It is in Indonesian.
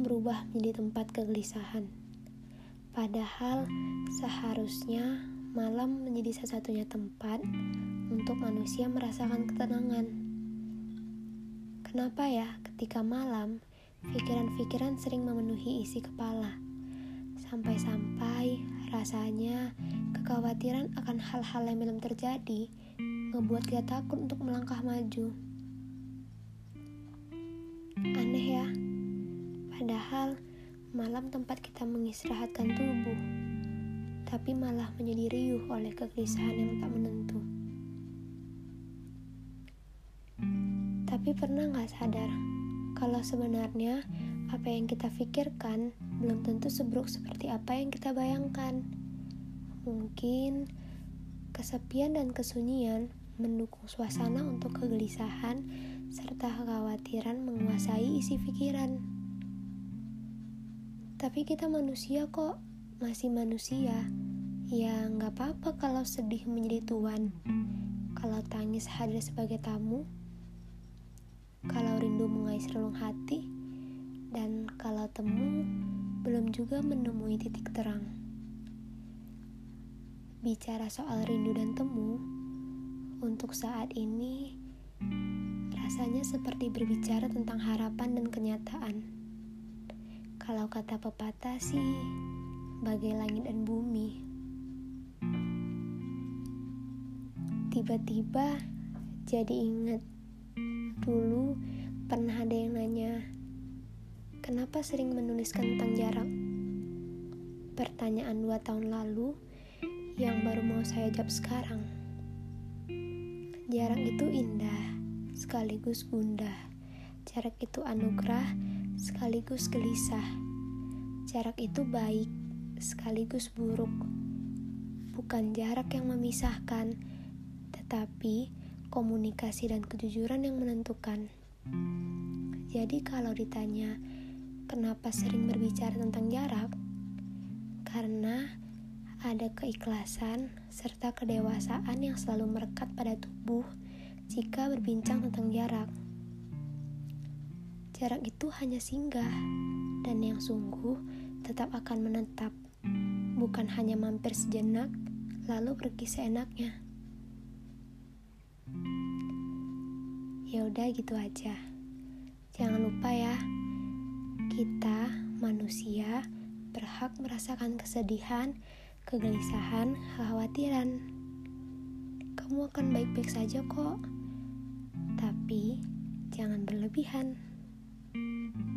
berubah menjadi tempat kegelisahan. Padahal seharusnya malam menjadi satu-satunya tempat untuk manusia merasakan ketenangan. Kenapa ya ketika malam, pikiran-pikiran sering memenuhi isi kepala? Sampai-sampai rasanya kekhawatiran akan hal-hal yang belum terjadi ngebuat kita takut untuk melangkah maju. Aneh ya, padahal malam tempat kita mengistirahatkan tubuh, tapi malah menjadi riuh oleh kegelisahan yang tak menentu. Tapi pernah gak sadar kalau sebenarnya apa yang kita pikirkan belum tentu seburuk seperti apa yang kita bayangkan. Mungkin kesepian dan kesunyian mendukung suasana untuk kegelisahan serta kekhawatiran menguasai isi pikiran. Tapi kita manusia kok, masih manusia. Ya nggak apa-apa kalau sedih menjadi tuan. Kalau tangis hadir sebagai tamu. Kalau rindu mengais relung hati. Dan kalau temu belum juga menemui titik terang. Bicara soal rindu dan temu, untuk saat ini rasanya seperti berbicara tentang harapan dan kenyataan. Kalau kata pepatah sih, bagai langit dan bumi. Tiba-tiba jadi ingat dulu pernah ada yang nanya Kenapa sering menuliskan tentang jarak? Pertanyaan dua tahun lalu yang baru mau saya jawab sekarang. Jarak itu indah, sekaligus gundah. Jarak itu anugerah, sekaligus gelisah. Jarak itu baik, sekaligus buruk. Bukan jarak yang memisahkan, tetapi komunikasi dan kejujuran yang menentukan. Jadi kalau ditanya, Kenapa sering berbicara tentang jarak? Karena ada keikhlasan serta kedewasaan yang selalu merekat pada tubuh jika berbincang tentang jarak. Jarak itu hanya singgah, dan yang sungguh tetap akan menetap, bukan hanya mampir sejenak lalu pergi seenaknya. Ya udah gitu aja. Jangan lupa ya, kita, manusia, berhak merasakan kesedihan, kegelisahan, kekhawatiran. Kamu akan baik-baik saja kok, tapi jangan berlebihan. Mm-hmm.